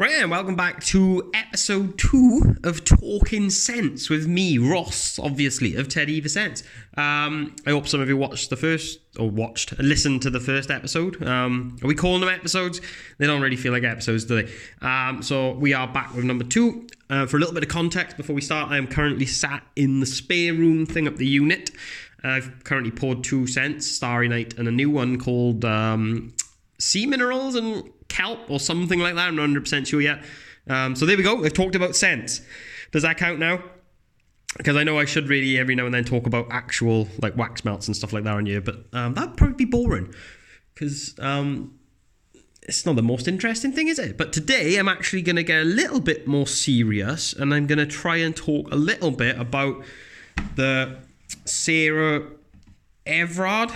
Right, and welcome back to episode two of Talking Sense with me, Ross, obviously, of Ted Eva Sense. Um, I hope some of you watched the first, or watched, listened to the first episode. Um, are we calling them episodes? They don't really feel like episodes, do they? Um, so we are back with number two. Uh, for a little bit of context before we start, I am currently sat in the spare room thing up the unit. I've currently poured two scents, Starry Night, and a new one called um, Sea Minerals and kelp or something like that. I'm not 100% sure yet. Um, so there we go. We've talked about scents. Does that count now? Because I know I should really every now and then talk about actual like wax melts and stuff like that on you, but um, that'd probably be boring because um, it's not the most interesting thing, is it? But today I'm actually going to get a little bit more serious and I'm going to try and talk a little bit about the Sarah Everard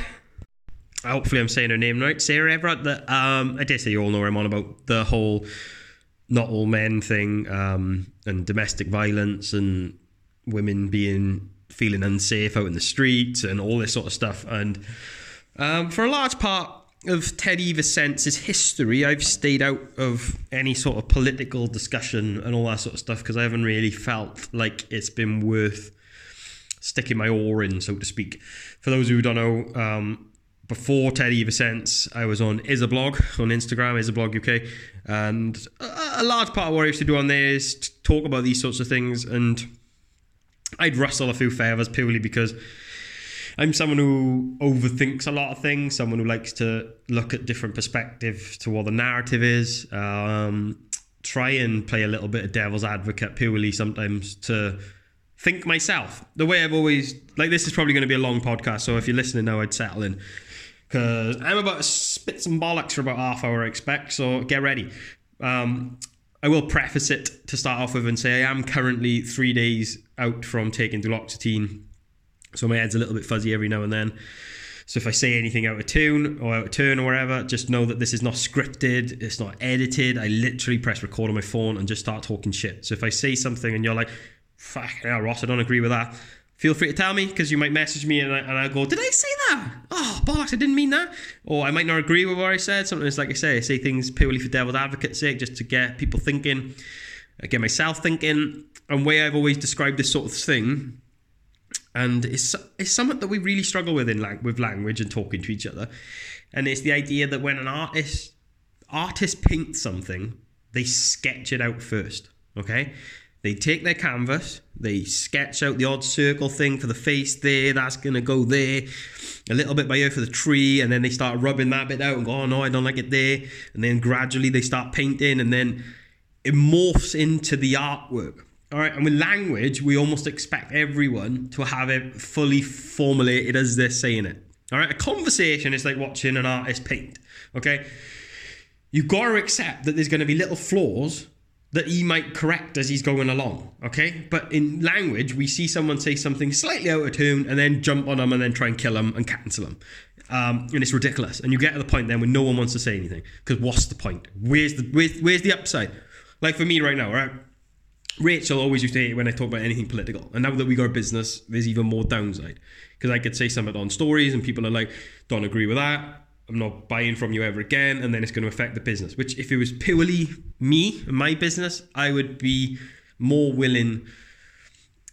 hopefully I'm saying her name right, Sarah Everard. That um, I dare say you all know where I'm on about the whole not all men thing um, and domestic violence and women being feeling unsafe out in the streets and all this sort of stuff. And um, for a large part of Ted Eva Sense's history, I've stayed out of any sort of political discussion and all that sort of stuff because I haven't really felt like it's been worth sticking my oar in, so to speak. For those who don't know, um, before Teddy Eva Sense, I was on Isablog on Instagram, Isablog UK, and a, a large part of what I used to do on there is talk about these sorts of things, and I'd rustle a few feathers purely because I'm someone who overthinks a lot of things, someone who likes to look at different perspectives to what the narrative is, um, try and play a little bit of devil's advocate purely sometimes to think myself. The way I've always, like, this is probably going to be a long podcast, so if you're listening now, I'd settle in because I'm about to spit some bollocks for about half hour, I expect. So get ready. Um, I will preface it to start off with and say I am currently three days out from taking duloxetine, so my head's a little bit fuzzy every now and then. So if I say anything out of tune or out of turn or whatever, just know that this is not scripted, it's not edited. I literally press record on my phone and just start talking shit. So if I say something and you're like, "Fuck, yeah, Ross, I don't agree with that," feel free to tell me because you might message me and, I, and I'll go, Did I say that? Oh, bollocks, I didn't mean that. Or I might not agree with what I said. Sometimes, like I say, I say things purely for devil's advocate's sake, just to get people thinking, uh, get myself thinking. And way I've always described this sort of thing, and it's, it's something that we really struggle with in lang- with language and talking to each other. And it's the idea that when an artist artist paints something, they sketch it out first. Okay? They take their canvas, they sketch out the odd circle thing for the face there, that's going to go there, a little bit by here for the tree, and then they start rubbing that bit out and go, oh no, I don't like it there. And then gradually they start painting, and then it morphs into the artwork. All right, and with language, we almost expect everyone to have it fully formulated as they're saying it. All right, a conversation is like watching an artist paint. Okay, you've got to accept that there's going to be little flaws that he might correct as he's going along. Okay, but in language, we see someone say something slightly out of tune and then jump on them and then try and kill them and cancel them. Um, and it's ridiculous. And you get to the point then when no one wants to say anything because what's the point? Where's the where's, where's the upside? Like for me right now, right? Rachel always used to hate when I talk about anything political, and now that we got a business, there's even more downside because I could say something on stories and people are like, "Don't agree with that." I'm not buying from you ever again, and then it's going to affect the business. Which, if it was purely me and my business, I would be more willing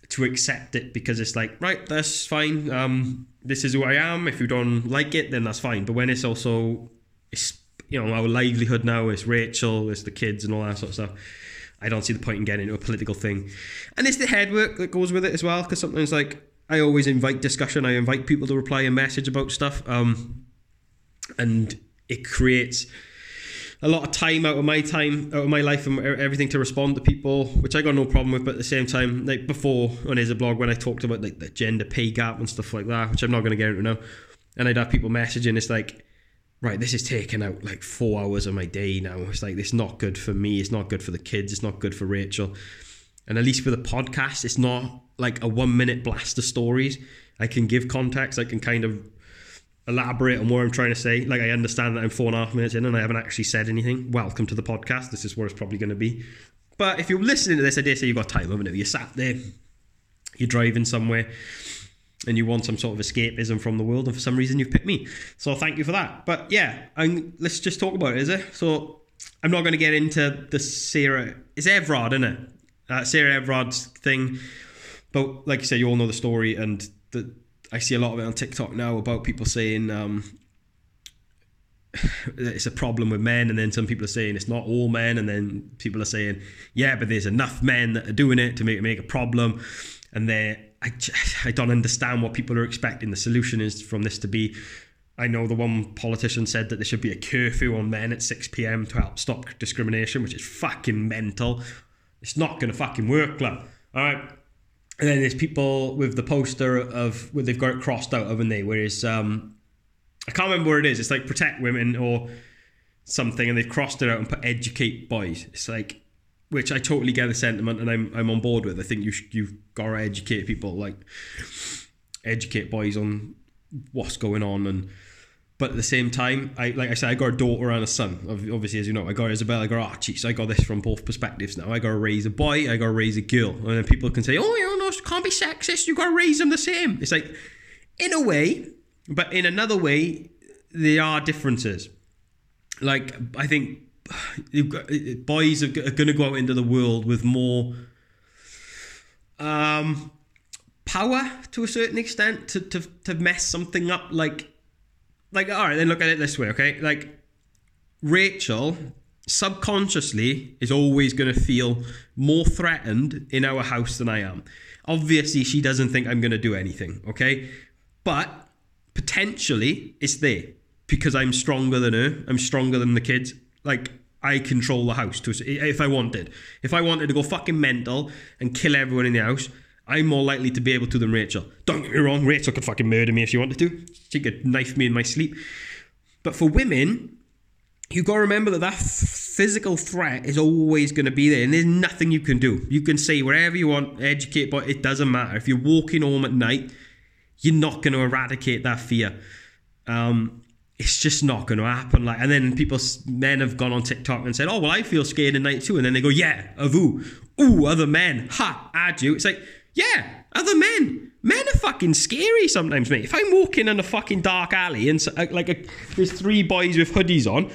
to accept it because it's like, right, that's fine. Um, this is who I am. If you don't like it, then that's fine. But when it's also, it's you know, our livelihood now, it's Rachel, it's the kids, and all that sort of stuff. I don't see the point in getting into a political thing, and it's the head work that goes with it as well. Because sometimes, like, I always invite discussion. I invite people to reply a message about stuff. Um, and it creates a lot of time out of my time, out of my life, and everything to respond to people, which I got no problem with. But at the same time, like before on his blog, when I talked about like the gender pay gap and stuff like that, which I'm not going to get into now, and I'd have people messaging, it's like, right, this is taking out like four hours of my day now. It's like it's not good for me. It's not good for the kids. It's not good for Rachel. And at least for the podcast, it's not like a one minute blast of stories. I can give context. I can kind of elaborate on what I'm trying to say. Like I understand that I'm four and a half minutes in and I haven't actually said anything. Welcome to the podcast. This is where it's probably going to be. But if you're listening to this, I dare say you've got time, haven't you? You're sat there, you're driving somewhere, and you want some sort of escapism from the world, and for some reason you've picked me. So thank you for that. But yeah, I'm, let's just talk about it, is it? So I'm not going to get into the Sarah. It's Everard, isn't it? Uh, Sarah Everard's thing. But like you said, you all know the story, and the, I see a lot of it on TikTok now about people saying um, it's a problem with men, and then some people are saying it's not all men, and then people are saying, yeah, but there's enough men that are doing it to make make a problem, and they I, I don't understand what people are expecting. The solution is from this to be. I know the one politician said that there should be a curfew on men at 6 p.m. to help stop discrimination, which is fucking mental. It's not going to fucking work, club. All right. And then there's people with the poster of where they've got it crossed out, haven't they? Whereas um, I can't remember where it is. It's like protect women or something, and they've crossed it out and put educate boys. It's like, which I totally get the sentiment, and I'm I'm on board with. I think you you've got to educate people, like educate boys on what's going on, and but at the same time, I like I said, I got a daughter and a son. Obviously, as you know, I got Isabel, I got Archie, so I got this from both perspectives now. I got to raise a boy, I got to raise a girl, and then people can say, "Oh, you know, can't be sexist. You've got to raise them the same." It's like, in a way, but in another way, there are differences. Like I think got, boys are, going to go out into the world with more um, power to a certain extent to, to to mess something up. Like, like all right, then look at it this way, okay? Like Rachel subconsciously is always going to feel more threatened in our house than I am. Obviously, she doesn't think I'm going to do anything, okay? But potentially it's there because I'm stronger than her. I'm stronger than the kids. Like I control the house to if I wanted. If I wanted to go fucking mental and kill everyone in the house, I'm more likely to be able to than Rachel. Don't get me wrong, Rachel could fucking murder me if she wanted to. She could knife me in my sleep. But for women, you got to remember that that physical threat is always going to be there, and there's nothing you can do. You can say whatever you want, educate, but it doesn't matter. If you're walking home at night you're not going to eradicate that fear. Um, it's just not going to happen. Like, and then people, men have gone on TikTok and said, "Oh, well, I feel scared at night too." And then they go, "Yeah, of who? Ooh, other men. Ha, I do." It's like, yeah, other men. Men are fucking scary sometimes, mate. If I'm walking in a fucking dark alley and uh, like a, there's three boys with hoodies on,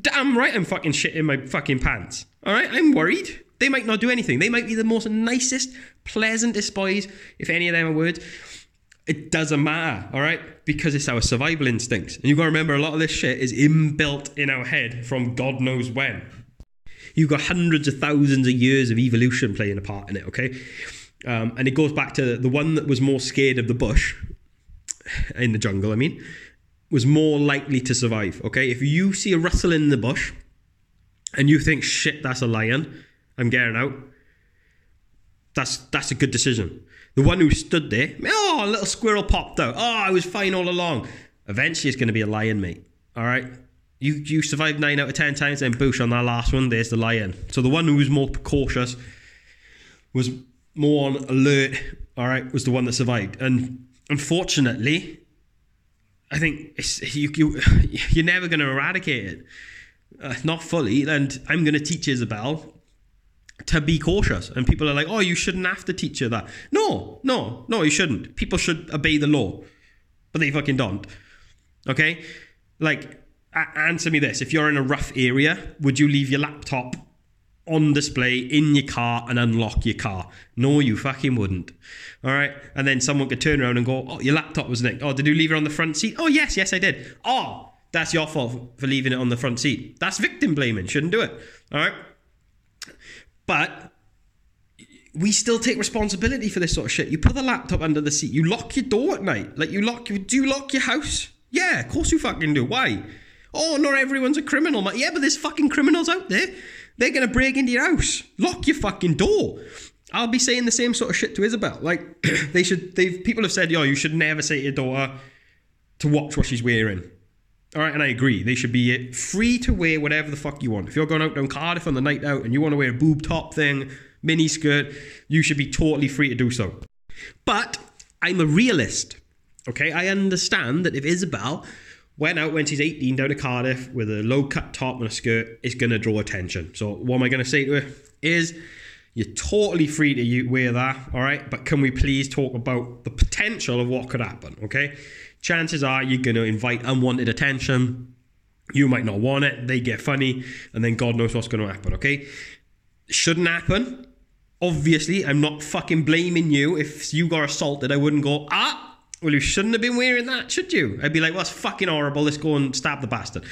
damn right I'm fucking shit in my fucking pants. All right, I'm worried. They might not do anything. They might be the most nicest, pleasantest boys, if any of them are words it doesn't matter, all right? Because it's our survival instincts. And you've got to remember a lot of this shit is inbuilt in our head from God knows when. You've got hundreds of thousands of years of evolution playing a part in it, okay? Um, and it goes back to the one that was more scared of the bush, in the jungle, I mean, was more likely to survive, okay? If you see a rustle in the bush and you think, shit, that's a lion, I'm getting out, that's, that's a good decision the one who stood there, oh, a little squirrel popped out. Oh, I was fine all along. Eventually, it's going to be a lion, mate. All right. You you survived nine out of ten times, then boosh on that last one. There's the lion. So the one who was more cautious, was more on alert. All right, was the one that survived. And unfortunately, I think you you you're never going to eradicate it, uh, not fully. And I'm going to teach Isabel to be cautious. And people are like, oh, you shouldn't have to teach her that. No, no, no, you shouldn't. People should obey the law, but they fucking don't. Okay? Like, answer me this. If you're in a rough area, would you leave your laptop on display in your car and unlock your car? No, you fucking wouldn't. All right? And then someone could turn around and go, oh, your laptop was nicked. Oh, did you leave it on the front seat? Oh, yes, yes, I did. Oh, that's your fault for leaving it on the front seat. That's victim blaming. Shouldn't do it. All right? But we still take responsibility for this sort of shit. You put the laptop under the seat. You lock your door at night. Like you lock. Do you lock your house? Yeah, of course you fucking do. Why? Oh, not everyone's a criminal. Yeah, but there's fucking criminals out there. They're gonna break into your house. Lock your fucking door. I'll be saying the same sort of shit to Isabel. Like they should. They've people have said, yo, you should never say to your daughter to watch what she's wearing. All right, and I agree. They should be uh, free to wear whatever the fuck you want. If you're going out down Cardiff on the night out and you want to wear a boob top thing, mini skirt, you should be totally free to do so. But I'm a realist. Okay, I understand that if Isabel went out when she's 18 down to Cardiff with a low cut top and a skirt, it's going to draw attention. So, what am I going to say to her? Is you're totally free to wear that, all right? But can we please talk about the potential of what could happen, okay? chances are you're going to invite unwanted attention. You might not want it. They get funny, and then God knows what's going to happen. Okay, shouldn't happen. Obviously, I'm not fucking blaming you. If you got assaulted, I wouldn't go ah. Well, you shouldn't have been wearing that, should you? I'd be like, well, that's fucking horrible. Let's go and stab the bastard.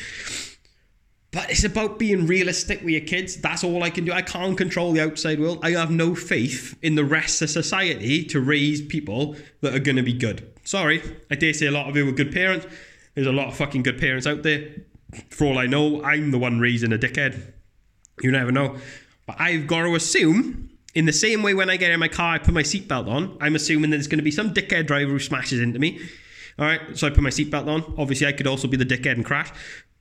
But it's about being realistic with your kids. That's all I can do. I can't control the outside world. I have no faith in the rest of society to raise people that are going to be good. Sorry, I dare say a lot of you are good parents. There's a lot of fucking good parents out there. For all I know, I'm the one raising a dickhead. You never know. But I've got to assume, in the same way when I get in my car, I put my seatbelt on, I'm assuming there's going to be some dickhead driver who smashes into me. All right, so I put my seatbelt on. Obviously, I could also be the dickhead and crash.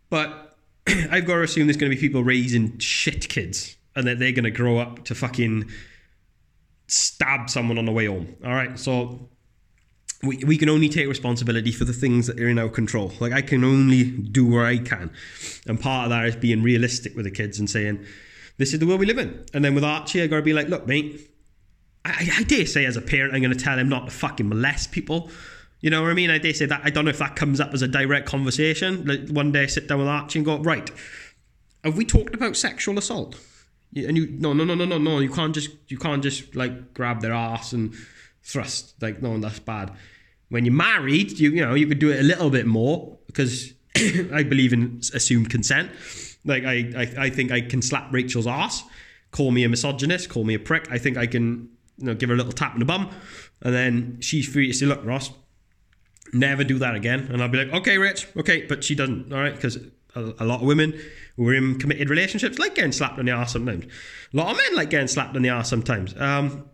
But I've got to assume there's going to be people raising shit kids and that they're going to grow up to fucking stab someone on the way home. All right, so we, we can only take responsibility for the things that are in our control. Like I can only do where I can, and part of that is being realistic with the kids and saying, "This is the world we live in." And then with Archie, I got to be like, "Look, mate." I, I dare say, as a parent, I'm to tell him not to fucking molest people you know what I mean? I dare say that I don't know if that comes up as a direct conversation. Like one day I sit down with Archie and go, right, have we talked about sexual assault? And you no no no no no no you can't just you can't just like grab their ass and thrust like no that's bad. When you're married, you you know you could do it a little bit more because I believe in assumed consent. Like I, I I think I can slap Rachel's ass, call me a misogynist, call me a prick. I think I can you know give her a little tap in the bum, and then she's free to say, look, Ross, never do that again. And I'll be like, okay, Rich, okay, but she doesn't, all right, because a, a, lot of women who are in committed relationships like getting slapped on the ass sometimes. A lot of men like getting slapped on the ass sometimes. Um,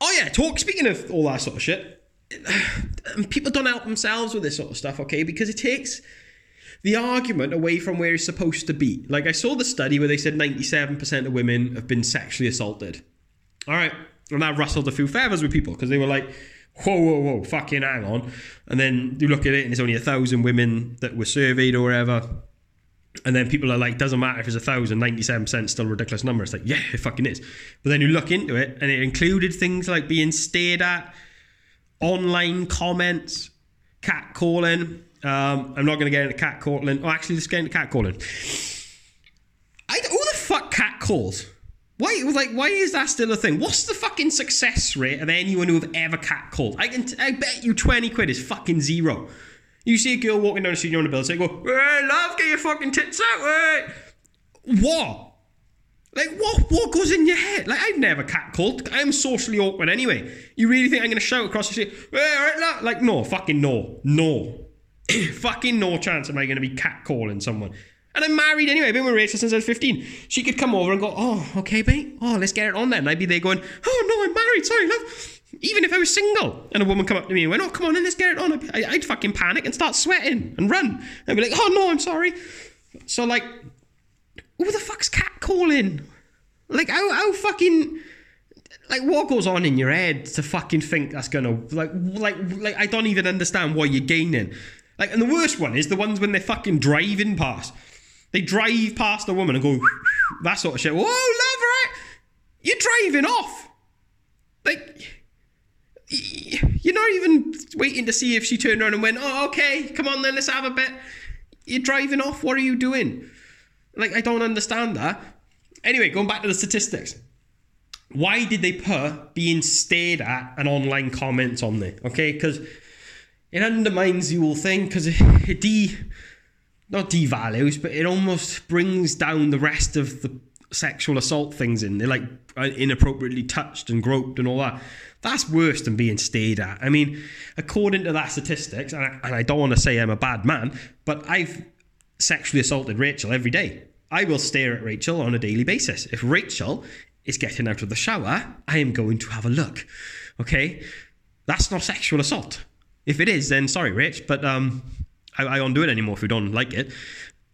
oh yeah, talk. Speaking of all that sort of shit, people don't help themselves with this sort of stuff, okay? Because it takes the argument away from where it's supposed to be. Like I saw the study where they said 97% of women have been sexually assaulted. All right, and that rustled a few feathers with people because they were like whoa, whoa, whoa, fucking hang on. And then you look at it and it's only a thousand women that were surveyed or whatever. And then people are like, doesn't matter if it's a thousand, 97% still ridiculous number. It's like, yeah, it fucking is. But then you look into it and it included things like being stared at, online comments, catcalling. Um, I'm not going to get into cat calling. Oh, actually, let's get into catcalling. I, who the fuck catcalls? Why, like, why is that still a thing? What's the fucking success rate of anyone who have ever cat called? I can, t- I bet you twenty quid is fucking zero. You see a girl walking down the street you're on the bill, say, "Go, hey, love, get your fucking tits out, hey." What? Like, what? What goes in your head? Like, I've never catcalled. I'm socially awkward anyway. You really think I'm gonna shout across the street, hey, all right, love? Like, no, fucking no, no, fucking no chance am I gonna be catcalling someone. And I'm married anyway. I've been with Rachel since I was 15. She could come over and go, oh, okay, babe. Oh, let's get it on then. I'd be there going, oh, no, I'm married. Sorry, love. Even if I was single and a woman come up to me and went, oh, come on let's get it on. I'd, I'd fucking panic and start sweating and run. I'd be like, oh, no, I'm sorry. So, like, who the fuck's catcalling? Like, how, how fucking like what goes on in your head to fucking think that's gonna like like like I don't even understand what you're gaining. Like and the worst one is the ones when they're fucking driving past. They drive past a woman and go, that sort of shit. Whoa, love, right? You're driving off. Like, you're not even waiting to see if she turned around and went, oh, okay, come on then, let's have a bit. You're driving off. What are you doing? Like, I don't understand that. Anyway, going back to the statistics. Why did they put being stared at and online comments on there? Okay, because it undermines the whole thing because it, de not devalues, but it almost brings down the rest of the sexual assault things in. They're like uh, inappropriately touched and groped and all that. That's worse than being stayed at. I mean, according to that statistics, and I, and I don't want to say I'm a bad man, but I've sexually assaulted Rachel every day. I will stare at Rachel on a daily basis. If Rachel is getting out of the shower, I am going to have a look. Okay? That's not sexual assault. If it is, then sorry, Rich, but um, I, I won't do it anymore if we don't like it.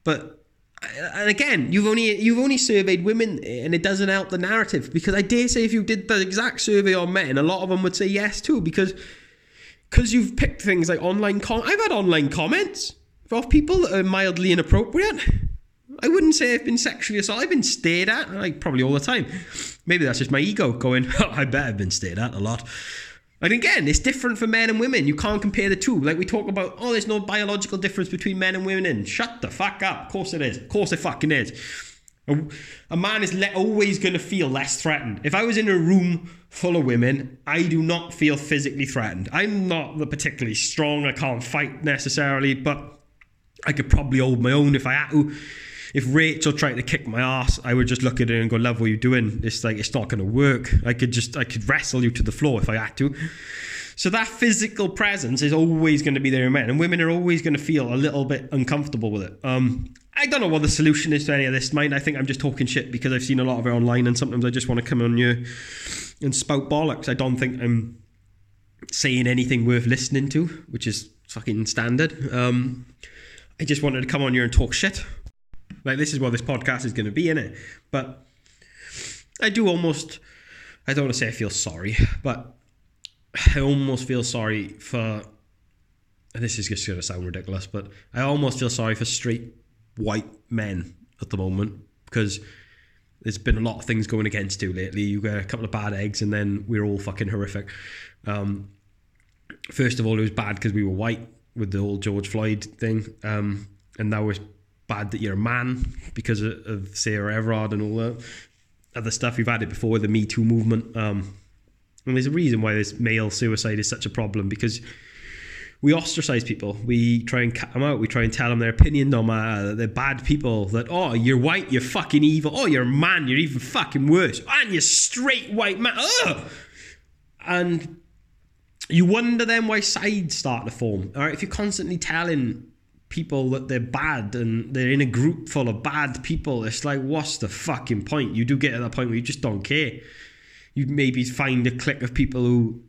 But and again, you've only you've only surveyed women, and it doesn't help the narrative because I dare say if you did the exact survey on men, a lot of them would say yes too because because you've picked things like online com. I've had online comments of people that are mildly inappropriate. I wouldn't say I've been sexually assaulted. I've been stared at, like probably all the time. Maybe that's just my ego going. Oh, I bet I've been stared at a lot. And again, it's different for men and women. You can't compare the two. Like we talk about, oh, there's no biological difference between men and women. And Shut the fuck up. Of course it is. Of course it fucking is. A, a man is le- always going to feel less threatened. If I was in a room full of women, I do not feel physically threatened. I'm not particularly strong. I can't fight necessarily, but I could probably hold my own if I had to. If Rachel tried to kick my ass, I would just look at her and go, "Love, what you doing? It's like it's not going to work. I could just, I could wrestle you to the floor if I had to." So that physical presence is always going to be there in men, and women are always going to feel a little bit uncomfortable with it. Um, I don't know what the solution is to any of this, mind. I think I'm just talking shit because I've seen a lot of it online, and sometimes I just want to come on you and spout bollocks. I don't think I'm saying anything worth listening to, which is fucking standard. Um, I just wanted to come on here and talk shit. Like this is what this podcast is going to be in it. But I do almost. I don't want to say I feel sorry, but I almost feel sorry for. And this is just going to sound ridiculous, but I almost feel sorry for straight white men at the moment because there's been a lot of things going against you lately. You got a couple of bad eggs, and then we're all fucking horrific. Um, first of all, it was bad because we were white with the whole George Floyd thing, um, and now it's bad that you're a man because of, of Sarah Everard and all that other stuff. We've had it before the Me Too movement, um, and there's a reason why this male suicide is such a problem because we ostracize people. We try and cut them out. We try and tell them their opinion no matter they're bad people. That oh, you're white, you're fucking evil. Oh, you're a man, you're even fucking worse. And you're straight white man. Ugh! And you wonder then why sides start to form. All right, if you're constantly telling people that they're bad and they're in a group full of bad people, it's like what's the fucking point? You do get to that point where you just don't care. You maybe find a clique of people who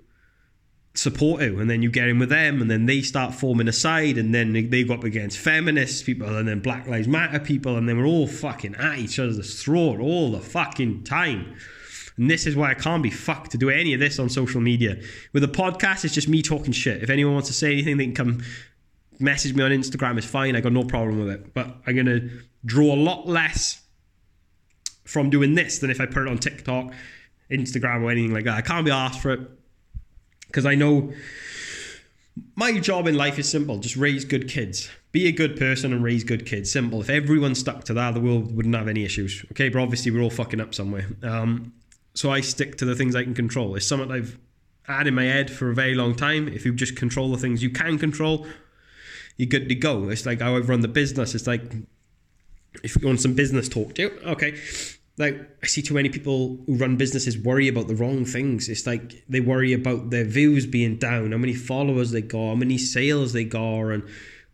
support you and then you get in with them and then they start forming a side and then they, go up against feminist people and then black lives matter people and then we're all fucking at each other's throat all the fucking time and this is why I can't be fucked to do any of this on social media. With a podcast, it's just me talking shit. If anyone wants to say anything, they can come message me on Instagram. is fine. I got no problem with it. But I'm gonna draw a lot less from doing this than if I put it on TikTok, Instagram, or anything like that. I can't be asked for it because I know my job in life is simple just raise good kids be a good person and raise good kids simple if everyone stuck to that the world wouldn't have any issues okay but obviously we're all fucking up somewhere um, so i stick to the things i can control it's something i've had in my head for a very long time if you just control the things you can control you're good to go it's like how i run the business it's like if you want some business talk to okay like I see too many people who run businesses worry about the wrong things. It's like they worry about their views being down, how many followers they got, how many sales they got, and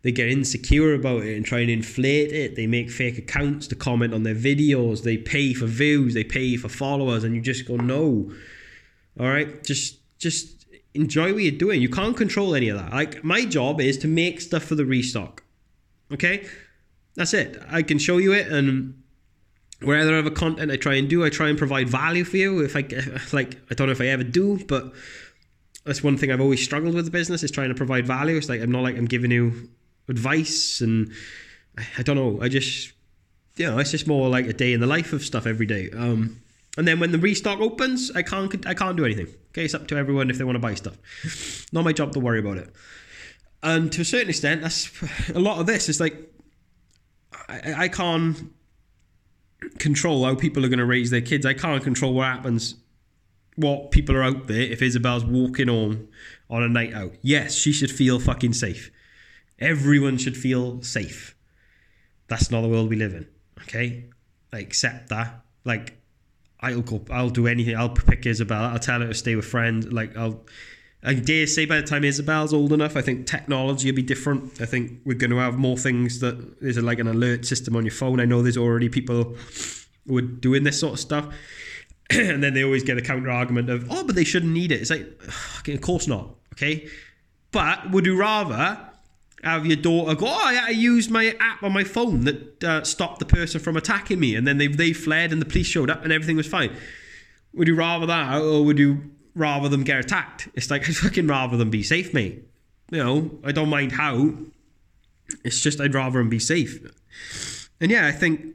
they get insecure about it and try and inflate it. They make fake accounts to comment on their videos. They pay for views, they pay for followers, and you just go, no. All right, just just enjoy what you're doing. You can't control any of that. Like my job is to make stuff for the restock. Okay, that's it. I can show you it and wherever other content I try and do, I try and provide value for you. If I like, I don't know if I ever do, but that's one thing I've always struggled with the business is trying to provide value. It's like I'm not like I'm giving you advice, and I don't know. I just, you know, it's just more like a day in the life of stuff every day. Um, and then when the restock opens, I can't, I can't do anything. Okay, it's up to everyone if they want to buy stuff. not my job to worry about it. And to a certain extent, that's a lot of this. Is like I, I can't control how people are going to raise their kids. I can't control what happens, what people are out there. If Isabel's walking home on a night out, yes, she should feel fucking safe. Everyone should feel safe. That's not the world we live in. Okay, I accept that. Like, I'll go. I'll do anything. I'll pick Isabel. I'll tell her to stay with friends. Like, I'll. I dare say by the time Isabel's old enough, I think technology will be different. I think we're going to have more things that there's like an alert system on your phone. I know there's already people who are doing this sort of stuff. and then they always get a counter argument of, oh, but they shouldn't need it. It's like, okay, of course not. Okay. But would you rather have your daughter go, oh, yeah, I used my app on my phone that uh, stopped the person from attacking me, and then they, they fled and the police showed up and everything was fine? Would you rather that, or would you rather them get attacked. It's like I'd fucking rather them be safe, mate. You know, I don't mind how. It's just I'd rather them be safe. And yeah, I think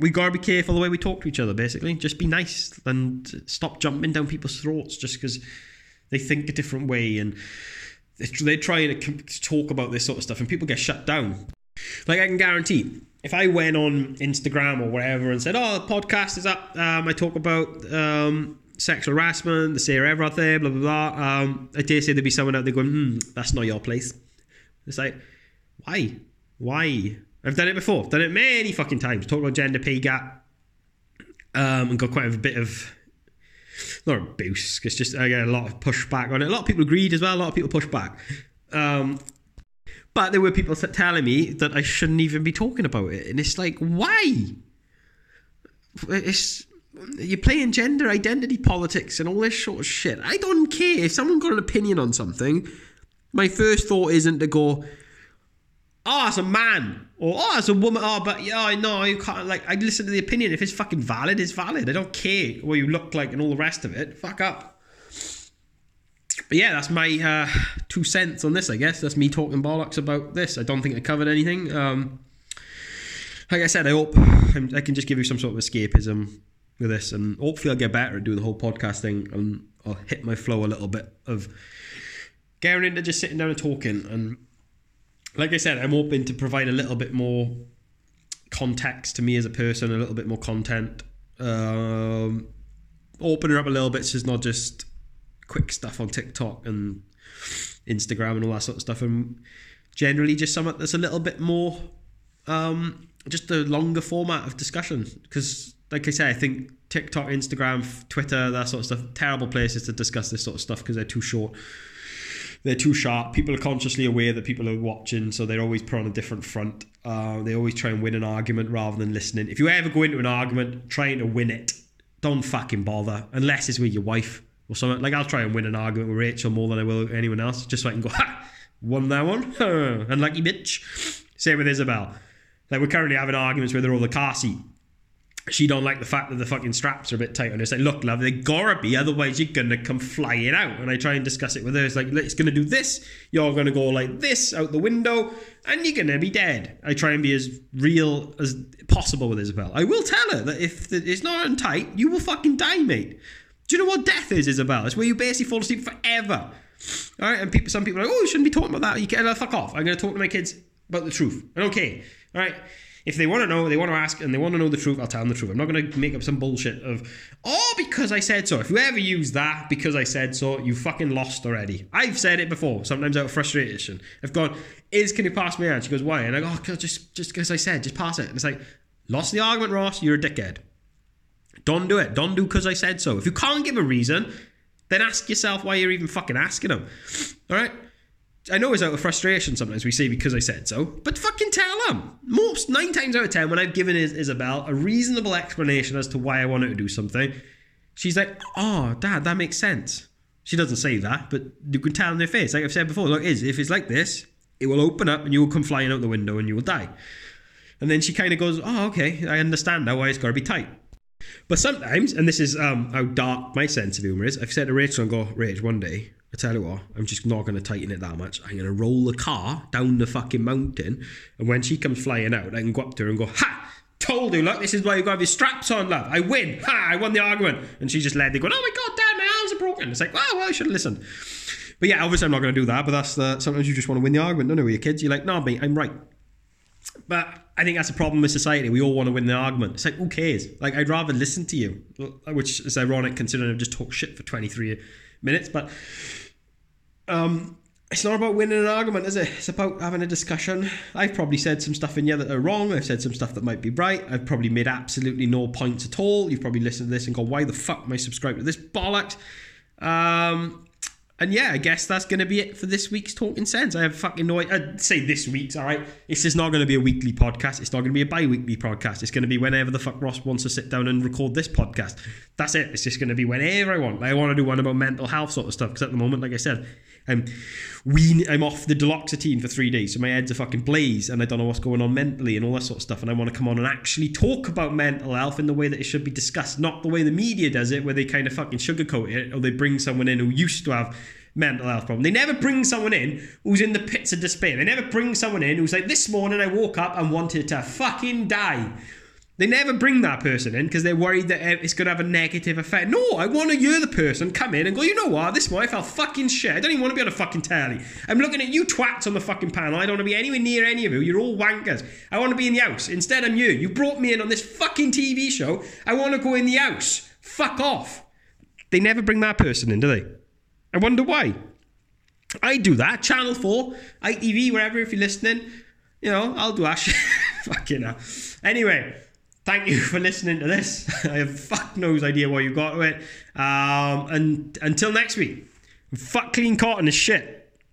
we gotta be careful the way we talk to each other. Basically, just be nice and stop jumping down people's throats just because they think a different way, and they're trying to talk about this sort of stuff, and people get shut down. Like I can guarantee, if I went on Instagram or wherever and said, "Oh, the podcast is up," um, I talk about um, sexual harassment, the Sarah Everard thing, blah blah blah. Um, I dare say there'd be someone out there going, "Hmm, that's not your place." It's like, why, why? I've done it before, done it many fucking times. Talked about gender pay gap, um, and got quite a bit of not a boost. It's just I get a lot of pushback on it. A lot of people agreed as well. A lot of people pushed back. Um, but there were people telling me that I shouldn't even be talking about it, and it's like, why? It's you're playing gender identity politics and all this sort of shit. I don't care if someone got an opinion on something. My first thought isn't to go, oh, it's a man, or oh, it's a woman. Oh, but yeah, no, you can't. Like, I listen to the opinion. If it's fucking valid, it's valid. I don't care what you look like and all the rest of it. Fuck up. But yeah, that's my uh, two cents on this. I guess that's me talking bollocks about this. I don't think I covered anything. Um, like I said, I hope I can just give you some sort of escapism with this, and hopefully I'll get better at doing the whole podcast thing, and I'll hit my flow a little bit of getting into just sitting down and talking. And like I said, I'm hoping to provide a little bit more context to me as a person, a little bit more content. Um, open her up a little bit, so it's not just quick stuff on TikTok and Instagram and all that sort of stuff, and generally just something that's a little bit more, um, just a longer format of discussion. Because, like I say, I think TikTok, Instagram, Twitter, that sort of stuff, terrible places to discuss this sort of stuff because they're too short. They're too sharp. People are consciously aware that people are watching, so they're always put on a different front. Uh, they always try and win an argument rather than listening. If you ever go into an argument trying to win it, don't fucking bother unless it's with your wife or something. Like I'll try and win an argument with Rachel more than I will anyone else, just so I can go, ha, won that one, unlucky bitch. Same with Isabel. Like we're currently having arguments with her over the car seat. She don't like the fact that the fucking straps are a bit tight on her. It's like, look, love, they gotta be, otherwise you're gonna come flying out. And I try and discuss it with her. It's like, it's gonna do this, you're gonna go like this out the window, and you're gonna be dead. I try and be as real as possible with Isabel. I will tell her that if it's not tight, you will fucking die, mate. Do you know what death is, Isabel? It's where you basically fall asleep forever. All right, and people, some people are like, oh, you shouldn't be talking about that. You can't, uh, fuck off. I'm to talk to my kids about the truth. And okay, all right. If they want to know, they want to ask, and they want to know the truth, I'll tell them the truth. I'm not going to make up some bullshit of, oh, because I said so. If you ever use that, because I said so, you fucking lost already. I've said it before, sometimes out of frustration. I've gone, Is, can you pass me on? She goes, why? And I go, oh, just just because I said, just pass it. And it's like, lost the argument, Ross, you're a dickhead. Don't do it. Don't do because I said so. If you can't give a reason, then ask yourself why you're even fucking asking them. All right? I know it's out of frustration sometimes we say because I said so, but fucking tell them. Most, nine times out of ten, when I've given Isabel a reasonable explanation as to why I want her to do something, she's like, oh, dad, that makes sense. She doesn't say that, but you can tell in their face. Like I've said before, look, is if it's like this, it will open up and you will come flying out the window and you will die. And then she kind of goes, oh, okay, I understand now why it's got to be tight. But sometimes, and this is um, how dark my sense of humour is, I've said to Rachel and go, Rach, one day, I tell you what, I'm just not going to tighten it that much. I'm going to roll the car down the fucking mountain, and when she comes flying out, I can go up to her and go, Ha! Told you, look, this is why you got your straps on, love. I win. Ha! I won the argument. And she just led there going, Oh my god, dad, my arms are broken. It's like, Oh, well, I should have listened. But yeah, obviously, I'm not going to do that, but that's the, sometimes you just want to win the argument, don't you, with your kids? You're like, No, mate, I'm right. But I think that's a problem with society. We all want to win the argument. It's like, who cares? Like, I'd rather listen to you, which is ironic considering I've just talked shit for 23 minutes. But um, it's not about winning an argument, is it? It's about having a discussion. I've probably said some stuff in here that are wrong. I've said some stuff that might be right. I've probably made absolutely no points at all. You've probably listened to this and gone, why the fuck am I subscribed to this bollocks? Um, and yeah, I guess that's going to be it for this week's Talking Sense. I have fucking no I'd uh, say this week's, all right? It's just not going to be a weekly podcast. It's not going to be a bi weekly podcast. It's going to be whenever the fuck Ross wants to sit down and record this podcast. That's it. It's just going to be whenever I want. I want to do one about mental health sort of stuff because at the moment, like I said, I'm we I'm off the duloxetine for three days, so my head's a fucking blaze, and I don't know what's going on mentally and all that sort of stuff. And I want to come on and actually talk about mental health in the way that it should be discussed, not the way the media does it, where they kind of fucking sugarcoat it, or they bring someone in who used to have mental health problem. They never bring someone in who's in the pits of despair. They never bring someone in who's like, this morning I woke up and wanted to fucking die. They never bring that person in because they're worried that eh, it's going to have a negative effect. No, I want to hear the person come in and go, you know what, this one I felt fucking shit. I don't even want to be on a fucking telly. I'm looking at you twats on the fucking panel. I don't want to be anywhere near any of you. You're all wankers. I want to be in the house. Instead, I'm you. You brought me in on this fucking TV show. I want to go in the house. Fuck off. They never bring that person in, do they? I wonder why. I do that. Channel 4, ITV, wherever, if you're listening. You know, I'll do that shit. fucking hell. Anyway, thank you for listening to this. I have fuck knows idea what you got to it. Um, and until next week, fuck clean cotton is shit.